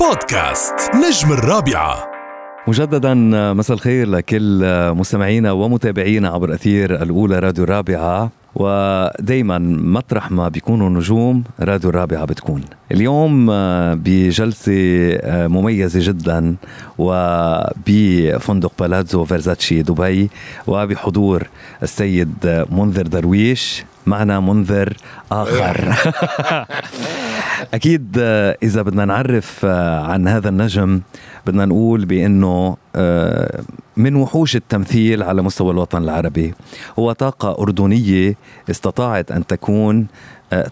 بودكاست نجم الرابعة. مجددا مساء الخير لكل مستمعينا ومتابعينا عبر أثير الأولى راديو الرابعة. ودائما مطرح ما بيكونوا نجوم راديو الرابعة بتكون. اليوم بجلسة مميزة جدا وبفندق بالازو فيرزاتشي دبي وبحضور السيد منذر درويش. معنا منذر آخر. أكيد إذا بدنا نعرف عن هذا النجم بدنا نقول بأنه من وحوش التمثيل على مستوى الوطن العربي هو طاقة أردنية استطاعت أن تكون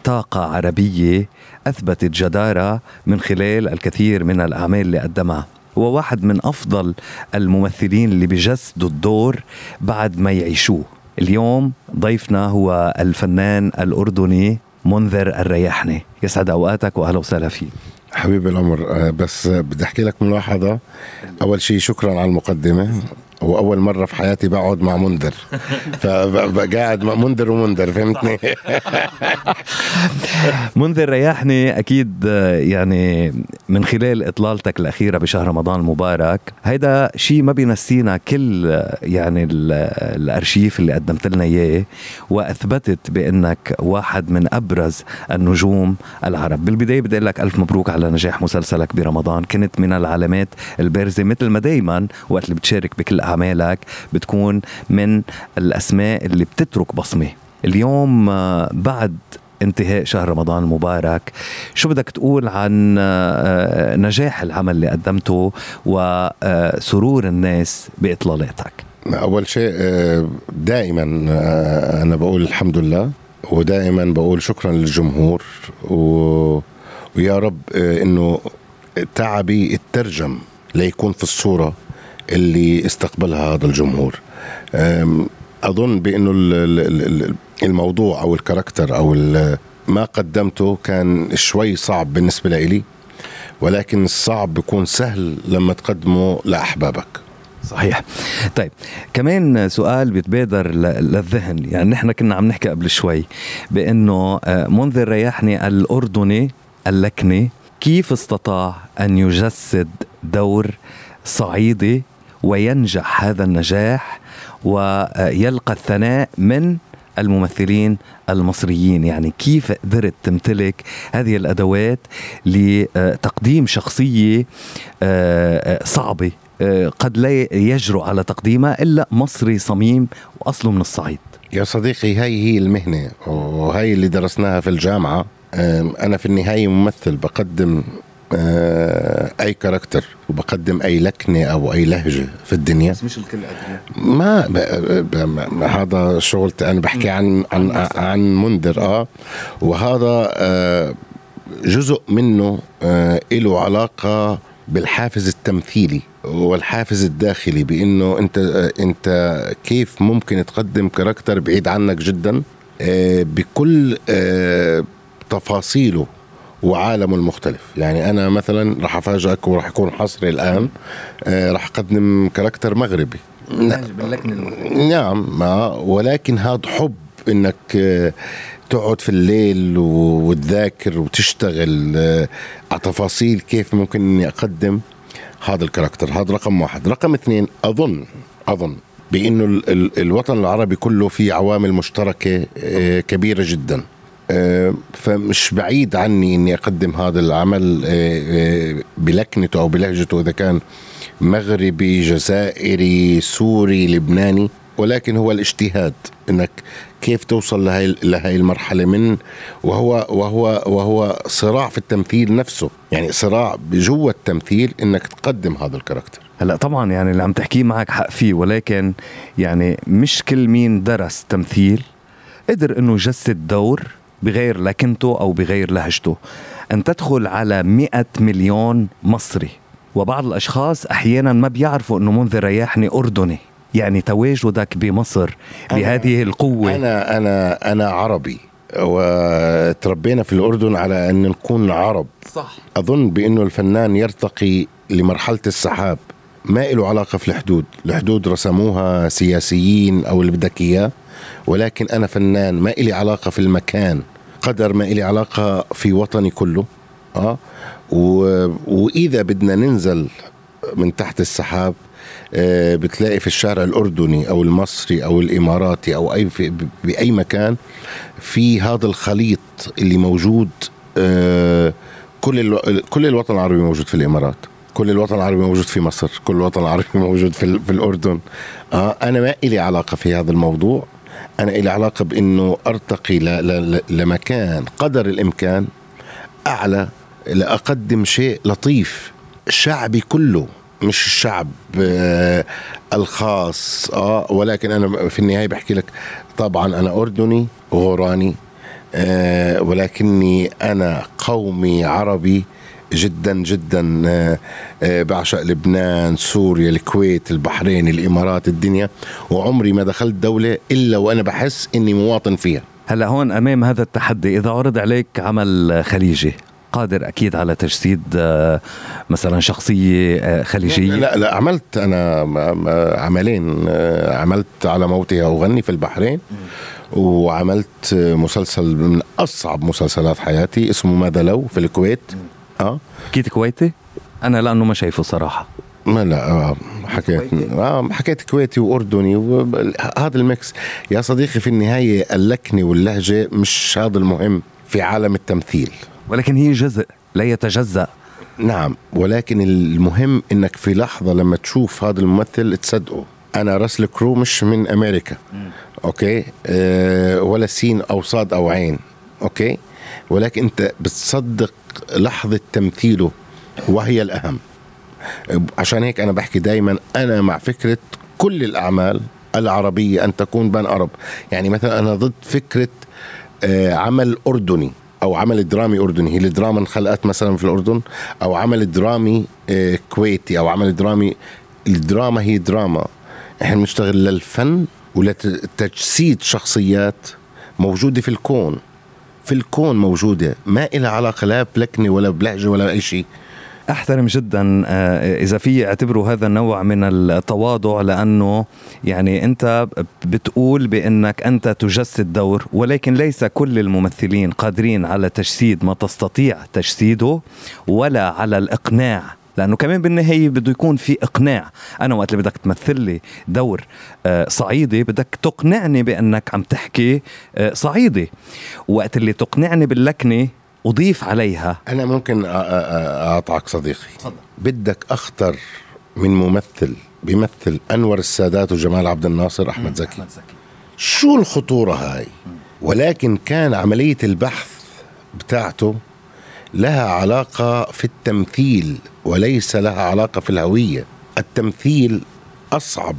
طاقة عربية أثبتت جدارة من خلال الكثير من الأعمال اللي قدمها. هو واحد من أفضل الممثلين اللي بجسدوا الدور بعد ما يعيشوه. اليوم ضيفنا هو الفنان الأردني منذر الريحني يسعد أوقاتك وأهلا وسهلا فيك. حبيبي العمر بس بدي أحكي لك ملاحظة. أول شيء شكرا على المقدمة. واول مرة في حياتي بقعد مع منذر فقاعد مع منذر ومنذر فهمتني؟ منذر ريحني أكيد يعني من خلال إطلالتك الأخيرة بشهر رمضان المبارك هيدا شيء ما بينسينا كل يعني الأرشيف اللي قدمت لنا إياه وأثبتت بأنك واحد من أبرز النجوم العرب. بالبداية بدي أقول لك ألف مبروك على نجاح مسلسلك برمضان. كنت من العلامات البارزة مثل ما دائما وقت اللي بتشارك بكل أعمالك بتكون من الأسماء اللي بتترك بصمة. اليوم بعد انتهاء شهر رمضان المبارك شو بدك تقول عن نجاح العمل اللي قدمته وسرور الناس بإطلالاتك؟ أول شيء دائما أنا بقول الحمد لله ودائما بقول شكرا للجمهور و... ويا رب إنه تعبي اترجم ليكون في الصورة. اللي استقبلها هذا الجمهور. أظن بأنه الموضوع أو الكاركتر أو ما قدمته كان شوي صعب بالنسبة لي ولكن الصعب بيكون سهل لما تقدمه لأحبابك. صحيح. طيب كمان سؤال بيتبادر للذهن. يعني نحن كنا عم نحكي قبل شوي بأنه منذر ريحني الأردني اللكني كيف استطاع أن يجسد دور صعيدي وينجح هذا النجاح ويلقى الثناء من الممثلين المصريين. يعني كيف قدرت تمتلك هذه الأدوات لتقديم شخصية صعبة قد لا يجرؤ على تقديمها إلا مصري صميم وأصله من الصعيد؟ يا صديقي هاي هي المهنة وهي اللي درسناها في الجامعة. أنا في النهاية ممثل بقدم أي كاركتر وبقدم أي لكنة أو أي لهجة في الدنيا. بس مش الكل ما, ب... ب... ب... هذا شغلتي أنا بحكي عن عن عن منذر آه. وهذا آه جزء منه آه له علاقة بالحافز التمثيلي والحافز الداخلي بإنه أنت أنت كيف ممكن تقدم character بعيد عنك جدا؟ آه بكل آه تفاصيله وعالمه المختلف. يعني أنا مثلا راح أفاجئك وراح يكون حصري الآن آه راح أقدم character مغربي. نعم ما ولكن هذا حب إنك آه تقعد في الليل وتذاكر وتشتغل آه على تفاصيل كيف ممكن إني أقدم هذا ال character. هذا رقم واحد. رقم اثنين أظن أظن بإنه ال ال الوطن العربي كله فيه عوامل مشتركة كبيرة جدا. فمش بعيد عني إني أقدم هذا العمل بلكنته أو بلهجته إذا كان مغربي جزائري سوري لبناني ولكن هو الاجتهاد إنك كيف توصل لهي لهي المرحلة من وهو وهو وهو صراع في التمثيل نفسه يعني صراع جوا التمثيل إنك تقدم هذا الكاركتر. هلا طبعا يعني اللي عم تحكيه معك حق فيه ولكن يعني مش كل مين درس تمثيل قدر إنه يجسد دور بغير لكنته أو بغير لهجته. أن تدخل على مئة مليون مصري. وبعض الأشخاص أحيانا ما بيعرفوا أنه منذر رياحني أردني. يعني تواجدك بمصر بهذه القوة. أنا أنا أنا عربي. وتربينا في الأردن على أن نكون عرب. صح. أظن بأنه الفنان يرتقي لمرحلة السحاب. ما له علاقة في الحدود. الحدود رسموها سياسيين أو اللي بدك إياه. ولكن أنا فنان ما إلي علاقة في المكان. قدر ما إلي علاقة في وطني كله. آه. و... وإذا بدنا ننزل من تحت السحاب آه، بتلاقي في الشارع الأردني أو المصري أو الإماراتي أو أي في بأي مكان في هذا الخليط اللي موجود آه، كل ألو... كل الوطن العربي موجود في الإمارات. كل الوطن العربي موجود في مصر. كل الوطن العربي موجود في, في الأردن. آه أنا ما إلي علاقة في هذا الموضوع. أنا إلي علاقة بإنه أرتقي. لمكان قدر الإمكان أعلى لأقدم شيء لطيف شعبي كله مش الشعب آه الخاص آه ولكن أنا في النهاية بحكي لك طبعا أنا أردني غوراني آه ولكني أنا قومي عربي جدا جدا آه آه بعشق لبنان سوريا الكويت البحرين الإمارات الدنيا. وعمري ما دخلت دولة إلا وأنا بحس إني مواطن فيها. هلا هون أمام هذا التحدي إذا عرض عليك عمل خليجي قادر أكيد على تجسيد آه، مثلا شخصية خليجية؟ لا لا عملت أنا عملين عملت على موتها أغني في البحرين. وعملت مسلسل من أصعب مسلسلات حياتي اسمه ماذا لو؟ في الكويت. آه. أكيد كويتي؟ أنا لأنه ما شايفه صراحة. ما لا آه حكيت آه حكيت كويتي وأردني هذا ال mix. يا صديقي في النهاية اللكنة واللهجة مش هذا المهم في عالم التمثيل. ولكن هي جزء لا يتجزأ. نعم ولكن المهم إنك في لحظة لما تشوف هذا الممثل تصدقه. أنا راسل كرو مش من أمريكا. م. okay؟ أه ولا سين أو صاد أو عين. okay؟ ولكن أنت بتصدق لحظة تمثيله وهي الأهم. عشان هيك أنا بحكي دائما أنا مع فكرة كل الأعمال العربية أن تكون pan Arab. يعني مثلا أنا ضد فكرة آه، عمل أردني أو عمل درامي أردني. هي الدراما انخلقت مثلا في الأردن أو عمل درامي آه، كويتي أو عمل درامي. الدراما هي دراما. إحنا بنشتغل للفن ولتجسيد شخصيات موجودة في الكون. في الكون موجودة ما لها علاقة لا بلكنة ولا بلهجة ولا أي شيء. أحترم جدا آه، إذا في اعتبروا هذا النوع من التواضع لأنه يعني أنت بتقول بأنك أنت تجسد دور ولكن ليس كل الممثلين قادرين على تجسيد ما تستطيع تجسيده ولا على الإقناع لأنه كمان بالنهاية بده يكون في إقناع. أنا وقت اللي بدك تمثل لي دور آه، صعيدي بدك تقنعني بأنك عم تحكي آه، صعيدي وقت اللي تقنعني باللكنة أضيف عليها. أنا ممكن أقطعك صديقي. صدق. بدك أخطر من ممثل بيمثل أنور السادات وجمال عبد الناصر أحمد زكي. أحمد زكي. شو الخطورة هاي؟ ولكن كان عملية البحث بتاعته لها علاقة في التمثيل وليس لها علاقة في الهوية. التمثيل أصعب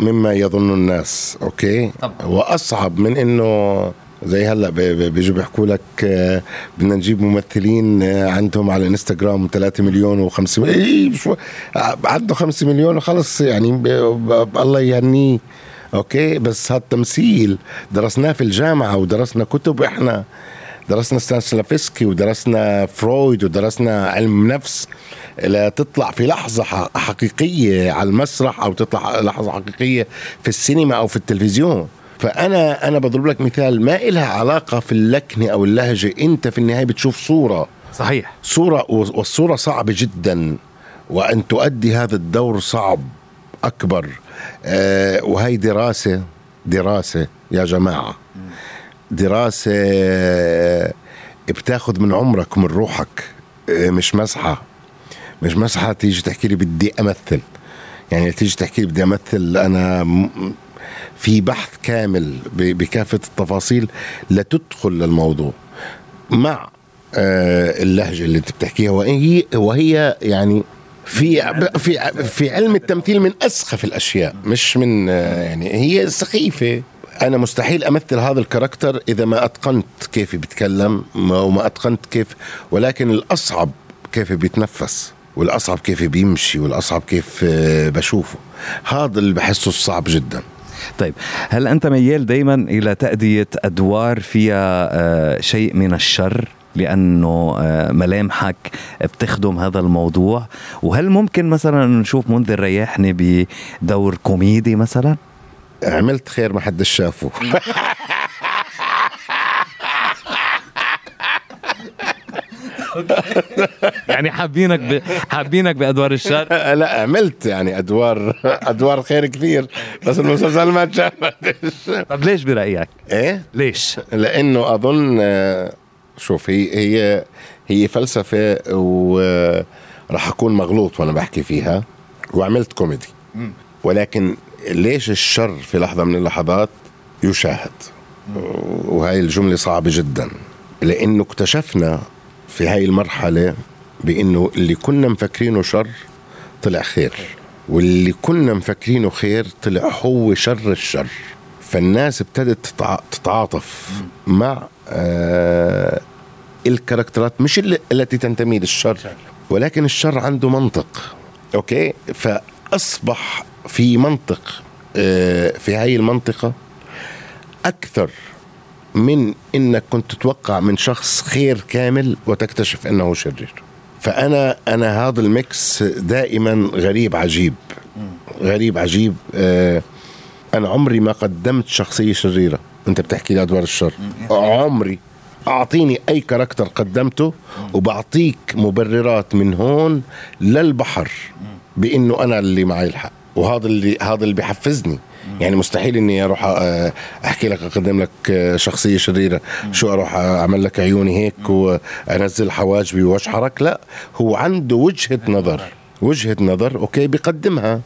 مما يظن الناس okay؟ طبعا. وأصعب من أنه زي هلأ بيجوا بيحكوا لك آه، بدنا نجيب ممثلين آه، عندهم على الانستغرام 3 مليون و5 مليون. شو؟ عنده 5 مليون وخلص يعني الله يهنيه. okay؟ بس هذا التمثيل درسناه في الجامعة ودرسنا كتب إحنا. درسنا ستانسلافسكي ودرسنا فرويد ودرسنا علم نفس. لا تطلع في لحظة حقيقية على المسرح أو تطلع لحظة حقيقية في السينما أو في التلفزيون. فأنا أنا بضرب لك مثال ما إلها علاقة في اللكنة أو اللهجة. أنت في النهاية بتشوف صورة. صحيح. صورة والصورة صعبة جدا. وأن تؤدي هذا الدور صعب أكبر. آه وهي دراسة دراسة يا جماعة. دراسة بتاخذ من عمرك ومن روحك. آه مش مسحة. مش مسحة تيجي تحكي لي بدي أمثل. يعني تيجي تحكي لي بدي أمثل أنا في بحث كامل بكافة التفاصيل لتدخل للموضوع. مع آه، اللهجة اللي انت بتحكيها وهي وهي يعني في في في علم التمثيل من أسخف الأشياء مش من آه، يعني هي سخيفة. أنا مستحيل أمثل هذا الكاركتر إذا ما أتقنت كيف بيتكلم وما أتقنت كيف ولكن الأصعب كيف بيتنفس والأصعب كيف بيمشي والأصعب كيف آه، بشوفه. هذا اللي بحسه الصعب جدا. طيب هل أنت ميال دايما إلى تأدية أدوار فيها آه، شيء من الشر لأنه آه، ملامحك بتخدم هذا الموضوع؟ وهل ممكن مثلا نشوف منذر رياحني بدور كوميدي مثلا؟ عملت خير ما حد شافه. يعني حابينك ب... حابينك بأدوار الشر؟ لا عملت يعني أدوار أدوار خير كثير بس المسلسل ما تشافتش طب ليش برأيك؟ إيه؟ ليش؟ لأنه أظن شوف هي هي هي فلسفة وراح أكون مغلوط وأنا بحكي فيها وعملت كوميدي. ولكن ليش الشر في لحظة من اللحظات يشاهد؟ وهي الجملة صعبة جدا. لأنه اكتشفنا في هاي المرحلة بأنه اللي كنا مفكرينه شر طلع خير واللي كنا مفكرينه خير طلع هو شر الشر. فالناس ابتدت تتع- تتعاطف مع آه الكاركترات مش التي تنتمي للشر ولكن الشر عنده منطق. okay؟ فأصبح في منطق آه في هاي المنطقة أكثر من إنك كنت تتوقع من شخص خير كامل وتكتشف إنه شرير. فأنا أنا هذا ال mix دائما غريب عجيب. غريب عجيب آه أنا عمري ما قدمت شخصية شريرة. أنت بتحكي لي أدوار الشر. عمري. أعطيني أي كاركتر قدمته وبعطيك مبررات من هون للبحر بإنه أنا اللي معي الحق. وهذا اللي هذا اللي بيحفزني. يعني مستحيل إني أروح آه، أحكي لك أقدم لك آه، شخصية شريرة. شو أروح أعمل لك عيوني هيك وأنزل حواجبي واشحرك لا هو عنده وجهة نظر. وجهة نظر okay بيقدمها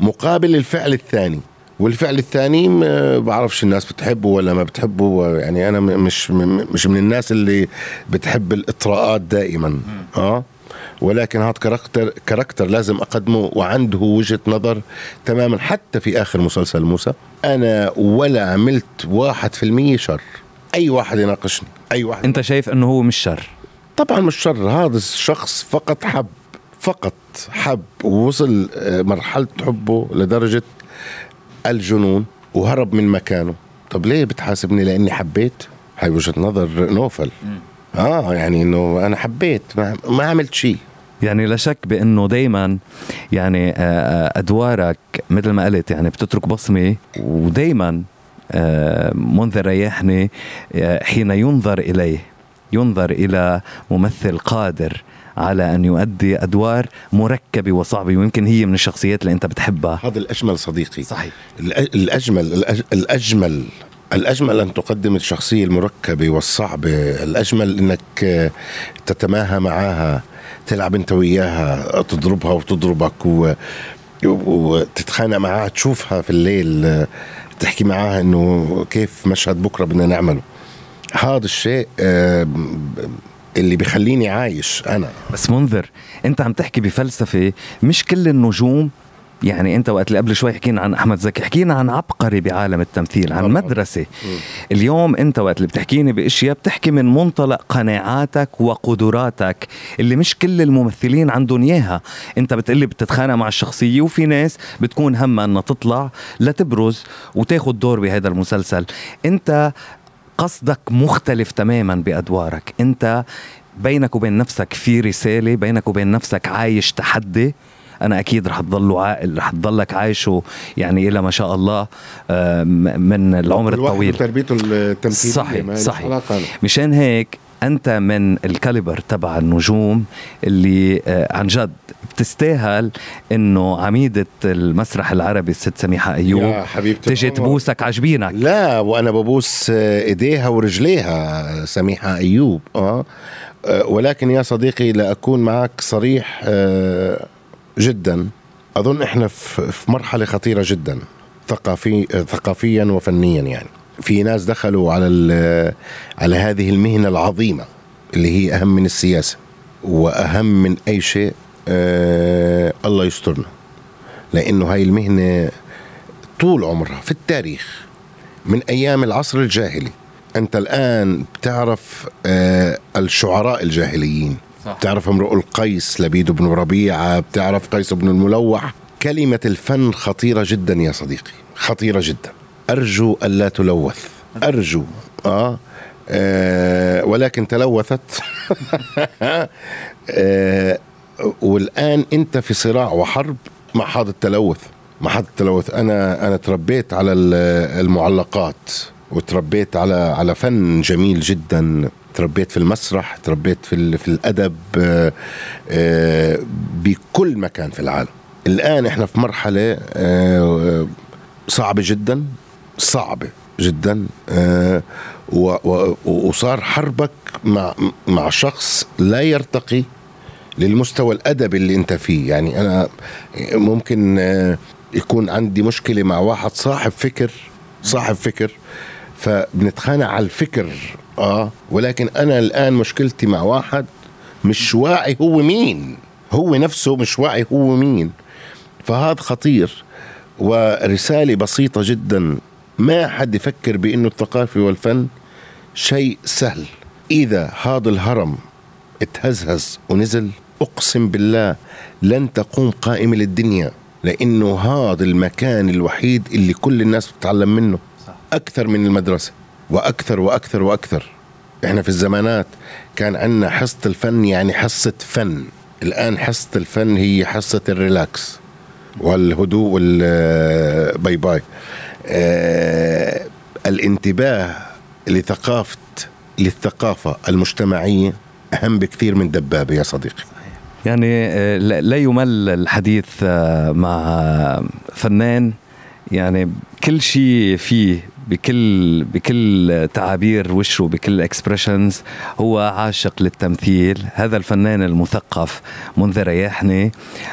مقابل الفعل الثاني. والفعل الثاني ما بعرفش الناس بتحبه ولا ما بتحبه. يعني أنا مش مش من الناس اللي بتحب الإطراءات دائما. آه؟ ولكن هذا character character لازم أقدمه وعنده وجهة نظر تماما حتى في آخر مسلسل موسى. أنا ولا عملت واحد في المية شر. أي واحد يناقشني. أي واحد. أنت شايف إنه هو مش شر؟ طبعا مش شر. هذا الشخص فقط حب فقط حب ووصل آه، مرحلة حبه لدرجة الجنون وهرب من مكانه. طب ليه بتحاسبني لأني حبيت؟ هاي وجهة نظر نوفل. آه يعني إنه أنا حبيت ما, ما عملت شيء. يعني لا شك بأنه دائما يعني آه، آه، أدوارك مثل ما قلت يعني بتترك بصمة ودائما منذر ريحني آه، حين ينظر إليه ينظر إلى ممثل قادر على أن يؤدي أدوار مركبة وصعبة ويمكن هي من الشخصيات اللي أنت بتحبها. هذا الأجمل صديقي. صحيح. الأجمل الأجمل الأجمل أن تقدم الشخصية المركبة والصعبة الأجمل إنك آه، تتماهى معها تلعب انت وياها تضربها وتضربك و... وتتخانق معها تشوفها في الليل تحكي معها إنه كيف مشهد بكرة بدنا نعمله. هذا الشيء اللي بخليني عايش أنا. بس منذر أنت عم تحكي بفلسفة مش كل النجوم يعني انت وقت اللي قبل شوي حكينا عن أحمد زكي حكينا عن عبقري بعالم التمثيل عن. مدرسة. اليوم انت وقت اللي بتحكيني بأشياء بتحكي من منطلق قناعاتك وقدراتك اللي مش كل الممثلين عندهم إياها. انت بتقلي بتتخانق مع الشخصية وفي ناس بتكون همها إنها تطلع لتبرز وتاخد دور بهذا المسلسل. انت قصدك مختلف تماما بأدوارك. انت بينك وبين نفسك في رسالة بينك وبين نفسك عايش تحدي. أنا أكيد رح تضلوا عائل رح تضلك عايشه يعني إلى ما شاء الله آه، من العمر الطويل وتربيته التمثيلية صحيح، صحيح. مشان هيك أنت من الكاليبر تبع النجوم اللي آه، عن جد بتستاهل إنه عميدة المسرح العربي الست سميحة أيوب يا حبيبتي تجي. تبوسك عجبينك لا وأنا ببوس آه، إيديها ورجليها سميحة أيوب آه آه، ولكن يا صديقي لاكون معك صريح آه، جدا. أظن إحنا في مرحلة خطيرة جدا ثقافي ثقافيا وفنيا يعني. في ناس دخلوا على على هذه المهنة العظيمة اللي هي أهم من السياسة وأهم من أي شيء آه الله يسترنا. لأنه هاي المهنة طول عمرها في التاريخ من أيام العصر الجاهلي. أنت الآن بتعرف آه الشعراء الجاهليين. بتعرف امرؤ القيس لبيد بن ربيعة بتعرف قيس بن الملوح. كلمة الفن خطيرة جدا يا صديقي خطيرة جدا. أرجو الا تلوث. أرجو. آه, آه ولكن تلوثت. آه والآن أنت في صراع وحرب مع هذا التلوث مع هذا التلوث أنا أنا تربيت على ال- المعلقات وتربيت على على فن جميل جدا. تربيت في المسرح تربيت في, في الأدب آه، آه، بكل مكان في العالم. الآن إحنا في مرحلة آه، صعبة جدا صعبة جدا وصار حربك مع مع شخص لا يرتقي للمستوى الأدبي اللي أنت فيه. يعني أنا ممكن يكون عندي مشكلة مع واحد صاحب فكر صاحب فكر فبنتخانق على الفكر آه. ولكن أنا الآن مشكلتي مع واحد مش واعي هو مين. هو نفسه مش واعي هو مين. فهذا خطير ورسالة بسيطة جدا. ما حد يفكر بإنه الثقافة والفن شيء سهل. إذا هذا الهرم اتهزهز ونزل أقسم بالله لن تقوم قائمة للدنيا لأنه هذا المكان الوحيد اللي كل الناس بتتعلم منه. أكثر من المدرسة. وأكثر وأكثر وأكثر. إحنا في الزمانات كان عندنا حصة الفن يعني حصة فن. الآن حصة الفن هي حصة ال relax والهدوء وال bye bye آه الانتباه لثقافه للثقافة المجتمعية أهم بكثير من دبابة يا صديقي. يعني آه، لا يمل الحديث آه، مع فنان. يعني كل شيء فيه بكل بكل تعابير وشه بكل expressions هو عاشق للتمثيل. هذا الفنان المثقف منذر رياحنة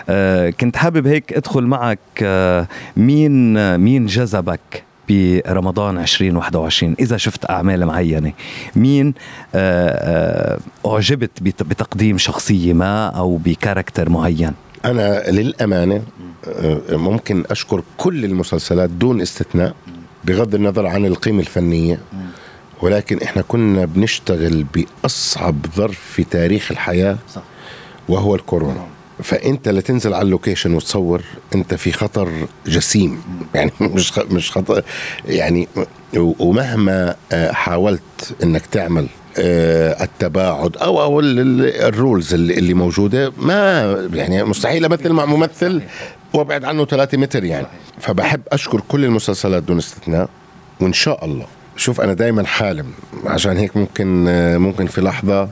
آه، كنت حابب هيك أدخل معك آه، مين مين جذبك برمضان 2021 إذا شفت أعمال معينة. مين آه، أعجبت بت- بتقديم شخصية ما أو ب character معين؟ أنا للأمانة ممكن أشكر كل المسلسلات دون استثناء. بغض النظر عن القيمة الفنية ولكن إحنا كنا بنشتغل بأصعب ظرف في تاريخ الحياة صح. وهو الكورونا. فأنت لتنزل على ال location وتصور أنت في خطر جسيم. يعني مش مش خطر يعني ومهما آه، حاولت إنك تعمل آه، التباعد أو أو ال- ال- ال rules اللي موجودة ما يعني مستحيل أمثل مع ممثل وابعد عنه 3 متر يعني. فبحب أشكر كل المسلسلات دون استثناء وإن شاء الله. شوف أنا دائما حالم. عشان هيك ممكن ممكن في لحظة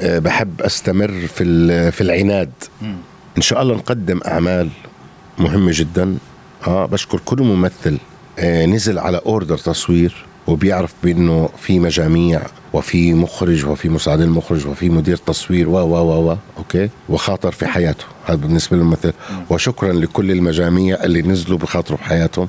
آه، بحب أستمر في في العناد. إن شاء الله نقدم أعمال مهمة جدا. آه بشكر كل ممثل آه نزل على order تصوير. وبيعرف بأنه في مجاميع وفي مخرج وفي مساعد المخرج وفي مدير تصوير و و و okay؟ وخاطر في حياته. هذا بالنسبة للممثل. وشكرا لكل المجاميع اللي نزلوا بخاطروا بحياتهم.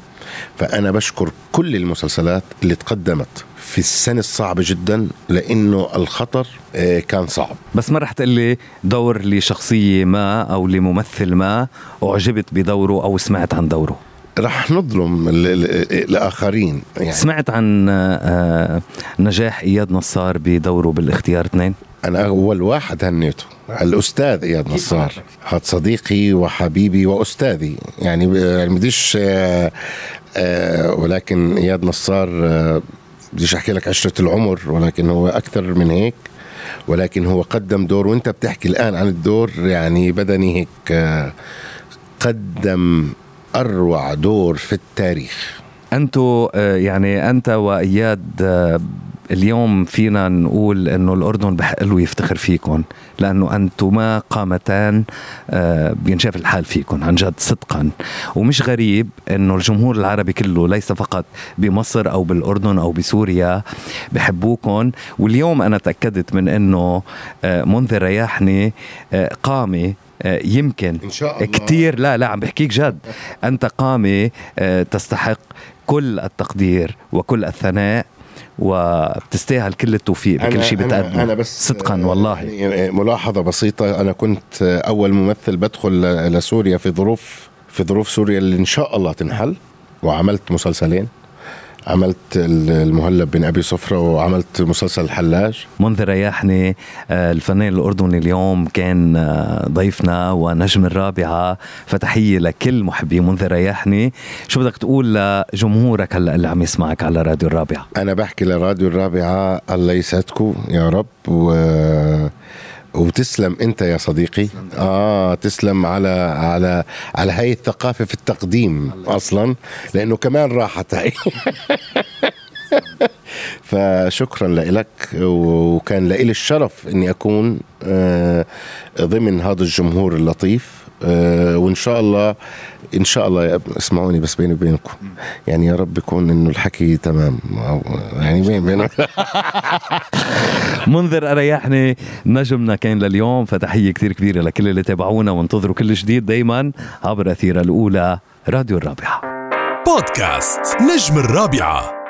فأنا بشكر كل المسلسلات اللي تقدمت في السنة الصعبة جدا لأنه الخطر آه كان صعب. بس ما رح تقلي دور لشخصية ما أو لممثل ما أعجبت بدوره أو سمعت عن دوره. رح نظلم ال- ال- الآخرين يعني. سمعت عن آه، نجاح إياد نصار بدوره بالاختيار اثنين؟ أنا أول واحد هنيته الأستاذ إياد نصار هذا صديقي وحبيبي وأستاذي يعني ب- يعني بديش آه، آه، ولكن إياد نصار آه، بديش أحكي لك عشرة العمر ولكن هو أكثر من هيك ولكن هو قدم دور وأنت بتحكي الآن عن الدور يعني بدني هيك آه، قدم أروع دور في التاريخ. انتو آه، يعني أنت وإياد آه، اليوم فينا نقول إنه الأردن بحق له يفتخر فيكم لأنه أنتما قامتان آه، بينشاف الحال فيكم عن جد صدقا. ومش غريب إنه الجمهور العربي كله ليس فقط بمصر أو بالأردن أو بسوريا بحبوكم واليوم أنا تأكدت من إنه آه، منذ رياحني آه، قامه آه، يمكن. إن شاء الله. كتير. لا لا عم بحكيك جد. أنت قامة آه، تستحق كل التقدير وكل الثناء وبتستاهل كل التوفيق بكل شيء بتقدمه. أنا بس صدقا آه، والله. يعني ملاحظة بسيطة. أنا كنت أول ممثل بدخل لسوريا في ظروف في ظروف سوريا اللي إن شاء الله تنحل وعملت مسلسلين. عملت ال- المهلب بن أبي صفرة وعملت مسلسل الحلاج. منذ رياحني آه، الفنان الأردني اليوم كان آه، ضيفنا ونجم الرابعة. فتحية لكل محبي منذ رياحني. شو بدك تقول لجمهورك هلأ اللي عم يسمعك على راديو الرابعة؟ أنا بحكي لراديو الرابعة الله يسعدكم يا رب و وتسلم انت يا صديقي. آه تسلم على على على هاي الثقافة في التقديم أصلا لأنه كمان راحت هاي. فشكرا لك وكان لي الشرف إني أكون آه، ضمن هذا الجمهور اللطيف. وإن شاء الله إن شاء الله اسمعوني بس بيني وبينكم. يعني يا رب يكون إنه الحكي تمام. يعني بين بين منذر أريحني نجمنا كان لليوم فتحية كثير كبيرة لكل اللي تابعونا وانتظروا كل جديد دايما عبر أثير الأولى راديو الرابعة. بودكاست نجم الرابعة.